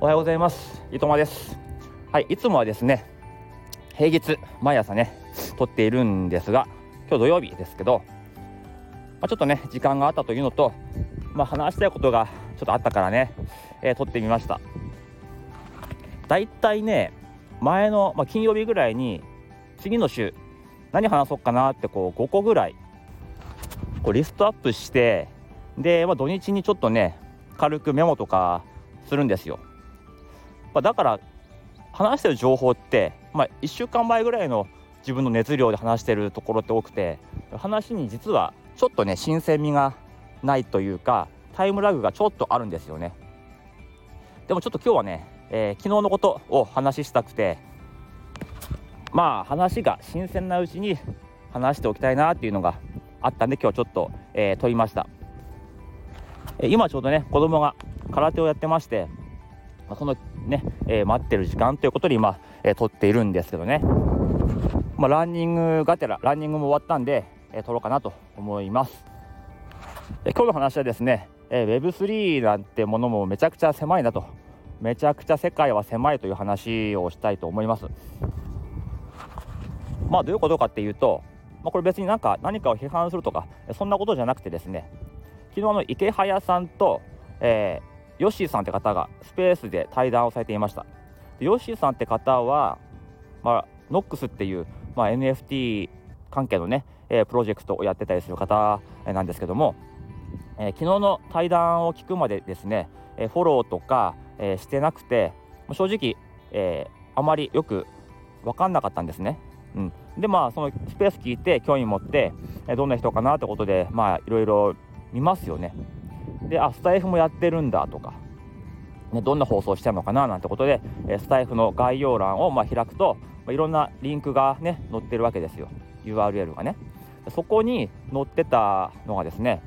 おはようございます。伊藤間です。はいいつもはですね平日毎朝ね撮っているんですが今日土曜日ですけど、まあ、ちょっとね時間があったというのとまあ、話したいことがちょっとあったからね、えー、撮ってみました。だいたいね前の、まあ、金曜日ぐらいに次の週何話そうかなってこう5個ぐらいこうリストアップしてで、まあ、土日にちょっとね軽くメモとかするんですよ。まあ、だから話してる情報って、まあ、1週間前ぐらいの自分の熱量で話してるところって多くて話に実はちょっとね新鮮味がないというかタイムラグがちょっとあるんですよね。でもちょっと今日はね、えー、昨日のことを話したくてまあ話が新鮮なうちに話しておきたいなっていうのがあったんで今日ちょっと、えー、撮りました、えー、今ちょうどね子供が空手をやってましてまあ、そのね、えー、待ってる時間ということで今、えー、撮っているんですけどね、まあ、ランニングがてらランニングも終わったんで、えー、撮ろうかなと思います、え今日の話はですね、え Web3 なんてものもめちゃくちゃ狭いなと。めちゃくちゃ世界は狭いという話をしたいと思います。まあどういうことかっていうと、まあ、これ別になんか何かを批判するとかそんなことじゃなくてですね昨日の池早さんと、えーヨッシーさんって方がスペースで対談をされていましたヨッシーさんって方は、まあ、ノックスっていう、まあ、NFT 関係のね、えー、プロジェクトをやってたりする方なんですけども、えー、昨日の対談を聞くまでですね、えー、フォローとか、えー、してなくて正直、えー、あまりよく分かんなかったんですね。うん、でまあそのスペース聞いて興味持って、えー、どんな人かなってことでまあいろいろ見ますよね。であスタイフもやってるんだとか、ね、どんな放送してるのかななんてことで、えスタイフの概要欄をま開くと、まあ、いろんなリンクがね載ってるわけですよ。URL がね。そこに載ってたのがですね、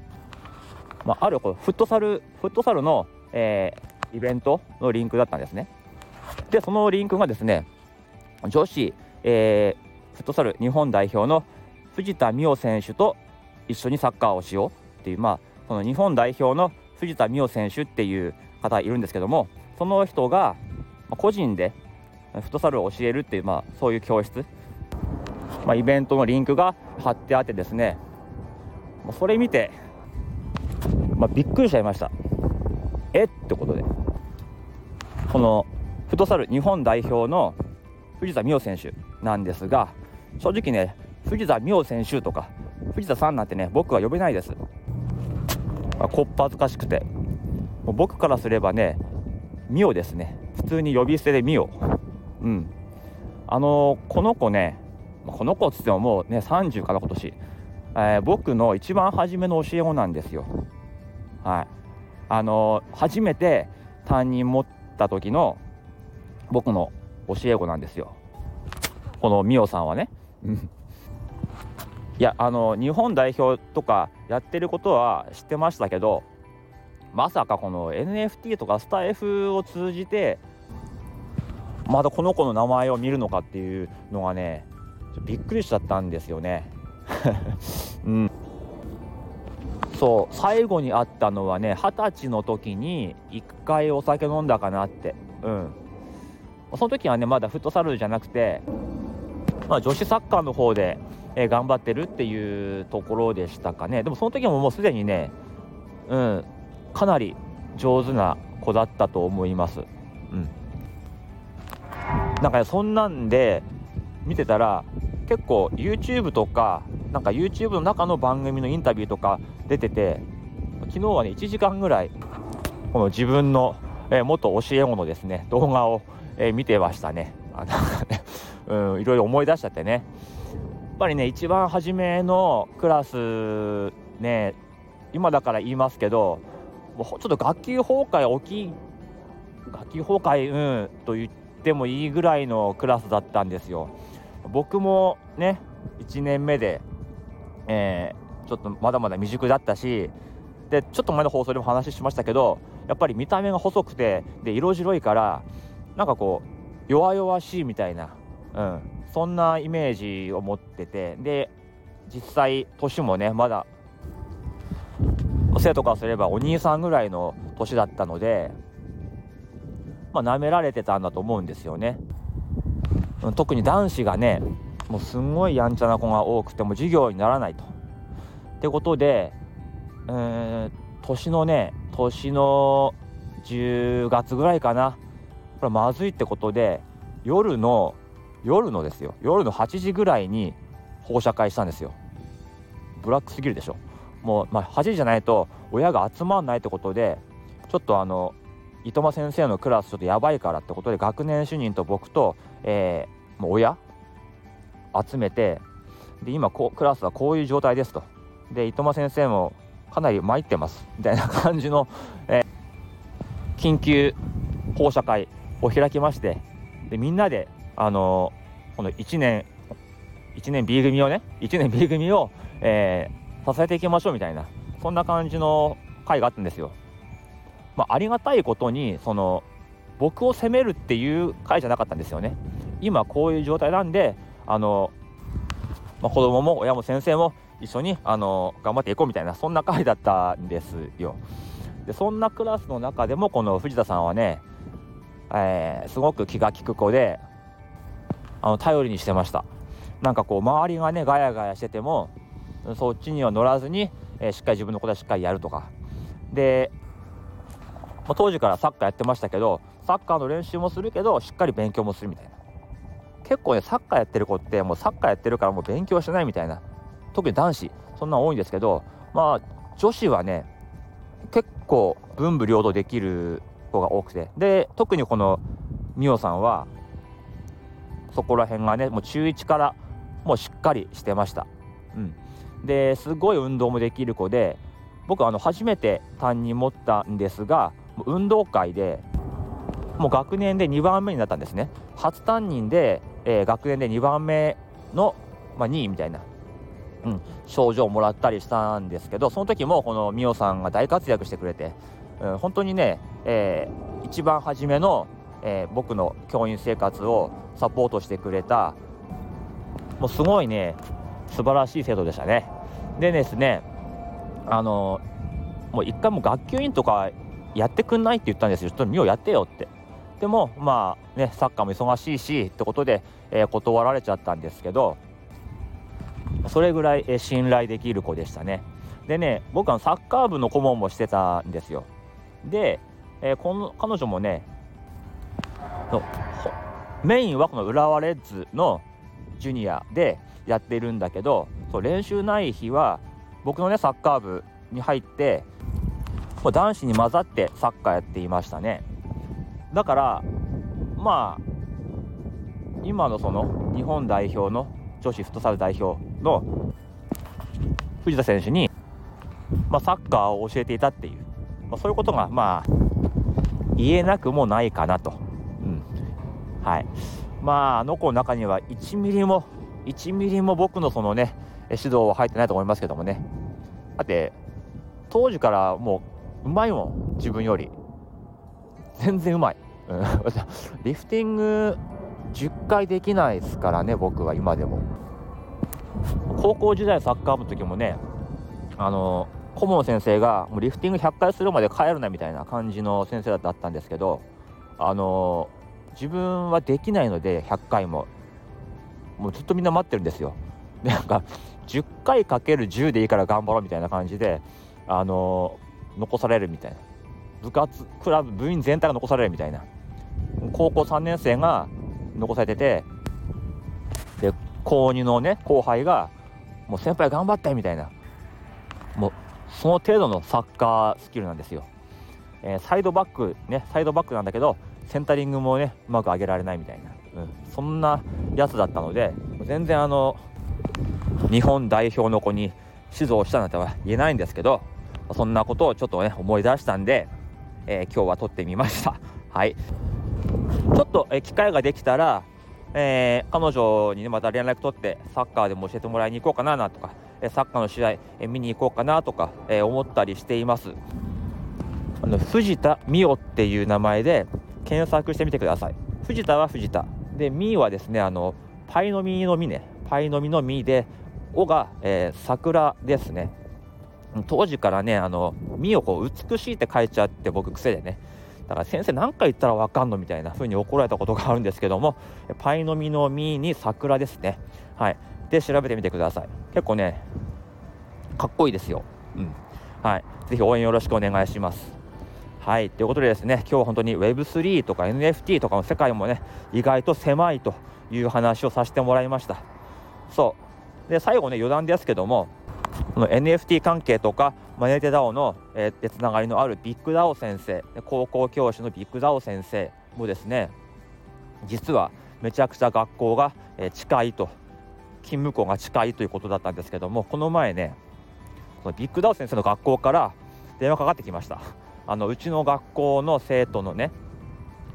まあ、あるこフットサルフットサルの、えー、イベントのリンクだったんですね。でそのリンクがですね女子、えー、フットサル日本代表の藤田美桜選手と一緒にサッカーをしようっていうまあその日本代表の藤田美桜選手っていう方いるんですけどもその人が個人でフットサルを教えるっていう、まあ、そういう教室、まあ、イベントのリンクが貼ってあってですねそれ見て、まあ、びっくりしちゃいました。えってことでこのフットサル日本代表の藤田美桜選手なんですが正直ね藤田美桜選手とか藤田さんなんてね僕は呼べないです。まあ、こっぱずかしくて。もう僕からすればねミオですね。普通に呼び捨てでミオ。うん。あのー、この子ねこの子っつってももうね30かな今年、えー、僕の一番初めの教え子なんですよ。はい。あのー、初めて担任持った時の僕の教え子なんですよ。このミオさんはね。いやあの日本代表とかやってることは知ってましたけどまさかこの NFT とかスタイフを通じてまだこの子の名前を見るのかっていうのがねびっくりしちゃったんですよね。うん、そう最後に会ったのはね二十歳の時に1回お酒飲んだかなって。うん。その時はねまだフットサルじゃなくて、まあ、女子サッカーの方でえ、頑張ってるっていうところでしたかねでもその時ももうすでにね、うん、かなり上手な子だったと思います。うん、なんか、そんなんで見てたら結構 YouTube とかなんか YouTube の中の番組のインタビューとか出てて昨日はね1時間ぐらいこの自分の、え、元教え子のですね動画を、え、見てましたね。あなんかね、うん、いろいろ思い出しちゃってねやっ。ぱりね一番初めのクラスね今だから言いますけどもうちょっと学級崩壊起きい学級崩壊うんと言ってもいいぐらいのクラスだったんですよ。僕もね1年目で、えー、ちょっとまだまだ未熟だったしでちょっと前の放送でも話しましたけどやっぱり見た目が細くてで色白いからなんかこう弱々しいみたいな、うん、そんなイメージを持っててで実際年もねまだ生徒からすればお兄さんぐらいの年だったのでまあ、舐められてたんだと思うんですよね。特に男子がねもうすんごいやんちゃな子が多くても授業にならないと。ってことで、えー、年のね年の10月ぐらいかなこれまずいってことで夜の夜のですよ。夜の8時ぐらいに放射会したんですよ。ブラックすぎるでしょ。もう、まあ、8時じゃないと親が集まらないってことでちょっとあの糸間先生のクラスちょっとやばいからってことで学年主任と僕と、えー、もう親集めてで今こクラスはこういう状態ですと。で糸間先生もかなり参ってます。みたいな感じの、えー、緊急放射会を開きましてでみんなであの、この1年1年 B 組をね1年 B 組を、えー、支えていきましょうみたいなそんな感じの会があったんですよ。まあ、ありがたいことにその僕を責めるっていう会じゃなかったんですよね。今こういう状態なんであの、まあ、子供も親も先生も一緒にあの頑張っていこうみたいなそんな会だったんですよ。でそんなクラスの中でもこの藤田さんはね、えー、すごく気が利く子であの頼りにしてました。なんかこう周りがねガヤガヤしててもそっちには乗らずに、えー、しっかり自分のことはしっかりやるとか。で、まあ、当時からサッカーやってましたけどサッカーの練習もするけどしっかり勉強もするみたいな。結構ねサッカーやってる子ってもうサッカーやってるからもう勉強してないみたいな。特に男子そんな多いんですけどまあ女子はね結構文武両道できる子が多くて。で特にこの美桜さんはそこら辺がねもう中1からもうしっかりしてました。うん、ですごい運動もできる子で僕あの初めて担任持ったんですが運動会でもう学年で2番目になったんですね初担任で、えー、学年で2番目の、まあ、2位みたいな、うん、賞状をもらったりしたんですけどその時もこの美桜さんが大活躍してくれて、うん、本当にね、えー、一番初めの、えー、僕の教員生活をサポートしてくれたもうすごいね素晴らしい生徒でしたね。でですねあのもう一回も学級委員とかやってくんないって言ったんですよ。ちょっと見ようやってよって。でもまあねサッカーも忙しいしってことで、えー、断られちゃったんですけどそれぐらい、えー、信頼できる子でしたね。でね僕はサッカー部の顧問もしてたんですよ。で、えー、この彼女もねのメインはこの浦和レッズのジュニアでやってるんだけどそう練習ない日は僕のねサッカー部に入ってもう男子に混ざってサッカーやっていましたね。だからまあ今のその日本代表の女子フットサル代表の藤田選手に、まあ、サッカーを教えていたっていう、まあ、そういうことがまあ言えなくもないかなと、はい。まああの子の中には1ミリも1ミリも僕のそのね指導は入ってないと思いますけどもね。だって当時からもううまいもん自分より。全然うまい、うん、リフティング10回できないですからね僕は今でも。高校時代サッカー部の時もねあの顧問先生がもうリフティング100回するまで帰るなみたいな感じの先生だったんですけどあの自分はできないので100回も。もうずっとみんな待ってるんですよ。で なんか10回かける10でいいから頑張ろうみたいな感じであの残されるみたいな。部活クラブ部員全体が残されるみたいな。高校3年生が残されててで高2のね後輩がもう先輩頑張ってみたいな。もうその程度のサッカースキルなんですよ、えー、サイドバックねサイドバックなんだけどセンタリングもねうまく上げられないみたいな、うん、そんなやつだったので全然あの日本代表の子に指導したなんては言えないんですけどそんなことをちょっとね思い出したんで、えー、今日は撮ってみました。はい。ちょっと、え機会ができたら、えー、彼女に、ね、また連絡取ってサッカーでも教えてもらいに行こうかなとか、えサッカーの試合、え見に行こうかなとか、え思ったりしています。あの藤田美桜っていう名前で検索してみてください。藤田は藤田。で美はですねあのパイの実の実ね。パイの実の実で「お」が、えー、桜ですね。当時からねあの「実をこう美しいって書いちゃって僕癖でね。だから先生何回言ったら分かんのみたいな風に怒られたことがあるんですけどもパイの実の実に桜ですね。はい。で調べてみてください。結構ねかっこいいですよ。うん。はい。ぜひ応援よろしくお願いします。はい。ということでですね今日は本当に Web3 とか NFT とかの世界もね意外と狭いという話をさせてもらいました。そう。で最後ね余談ですけどもこの NFT 関係とかマネテ DAO の、えー、つながりのあるビッグ DAO 先生高校教師のビッグ DAO 先生もですね実はめちゃくちゃ学校が、えー、近いと勤務校が近いということだったんですけどもこの前ねこのビッグ DAO 先生の学校から電話かかってきました。あのうちの学校の生徒のね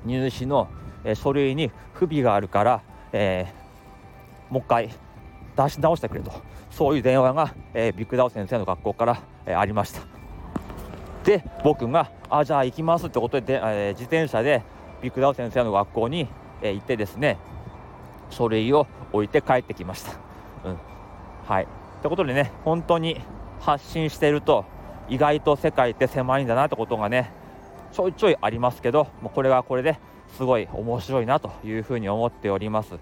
入試の、え、書類に不備があるから、えー、もう一回出し直してくれと。そういう電話が、えー、ビッグダウ先生の学校から、えー、ありました。で僕があじゃあ行きますってことでで、え、自転車でビッグダウ先生の学校に、え、行ってですね書類を置いて帰ってきました、うん、はい。ということでね本当に発信していると意外と世界って狭いんだなってことがねちょいちょいありますけどもうこれはこれですごい面白いなというふうに思っております。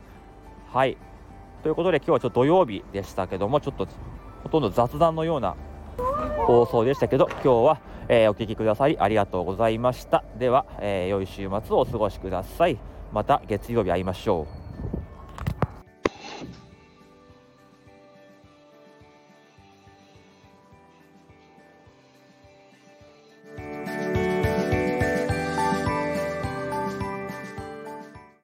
はい。ということで今日はちょっと土曜日でしたけどもちょっとほとんど雑談のような放送でしたけど今日は、えー、お聴きくださりありがとうございました。では、えー、良い週末をお過ごしください。また月曜日会いましょう。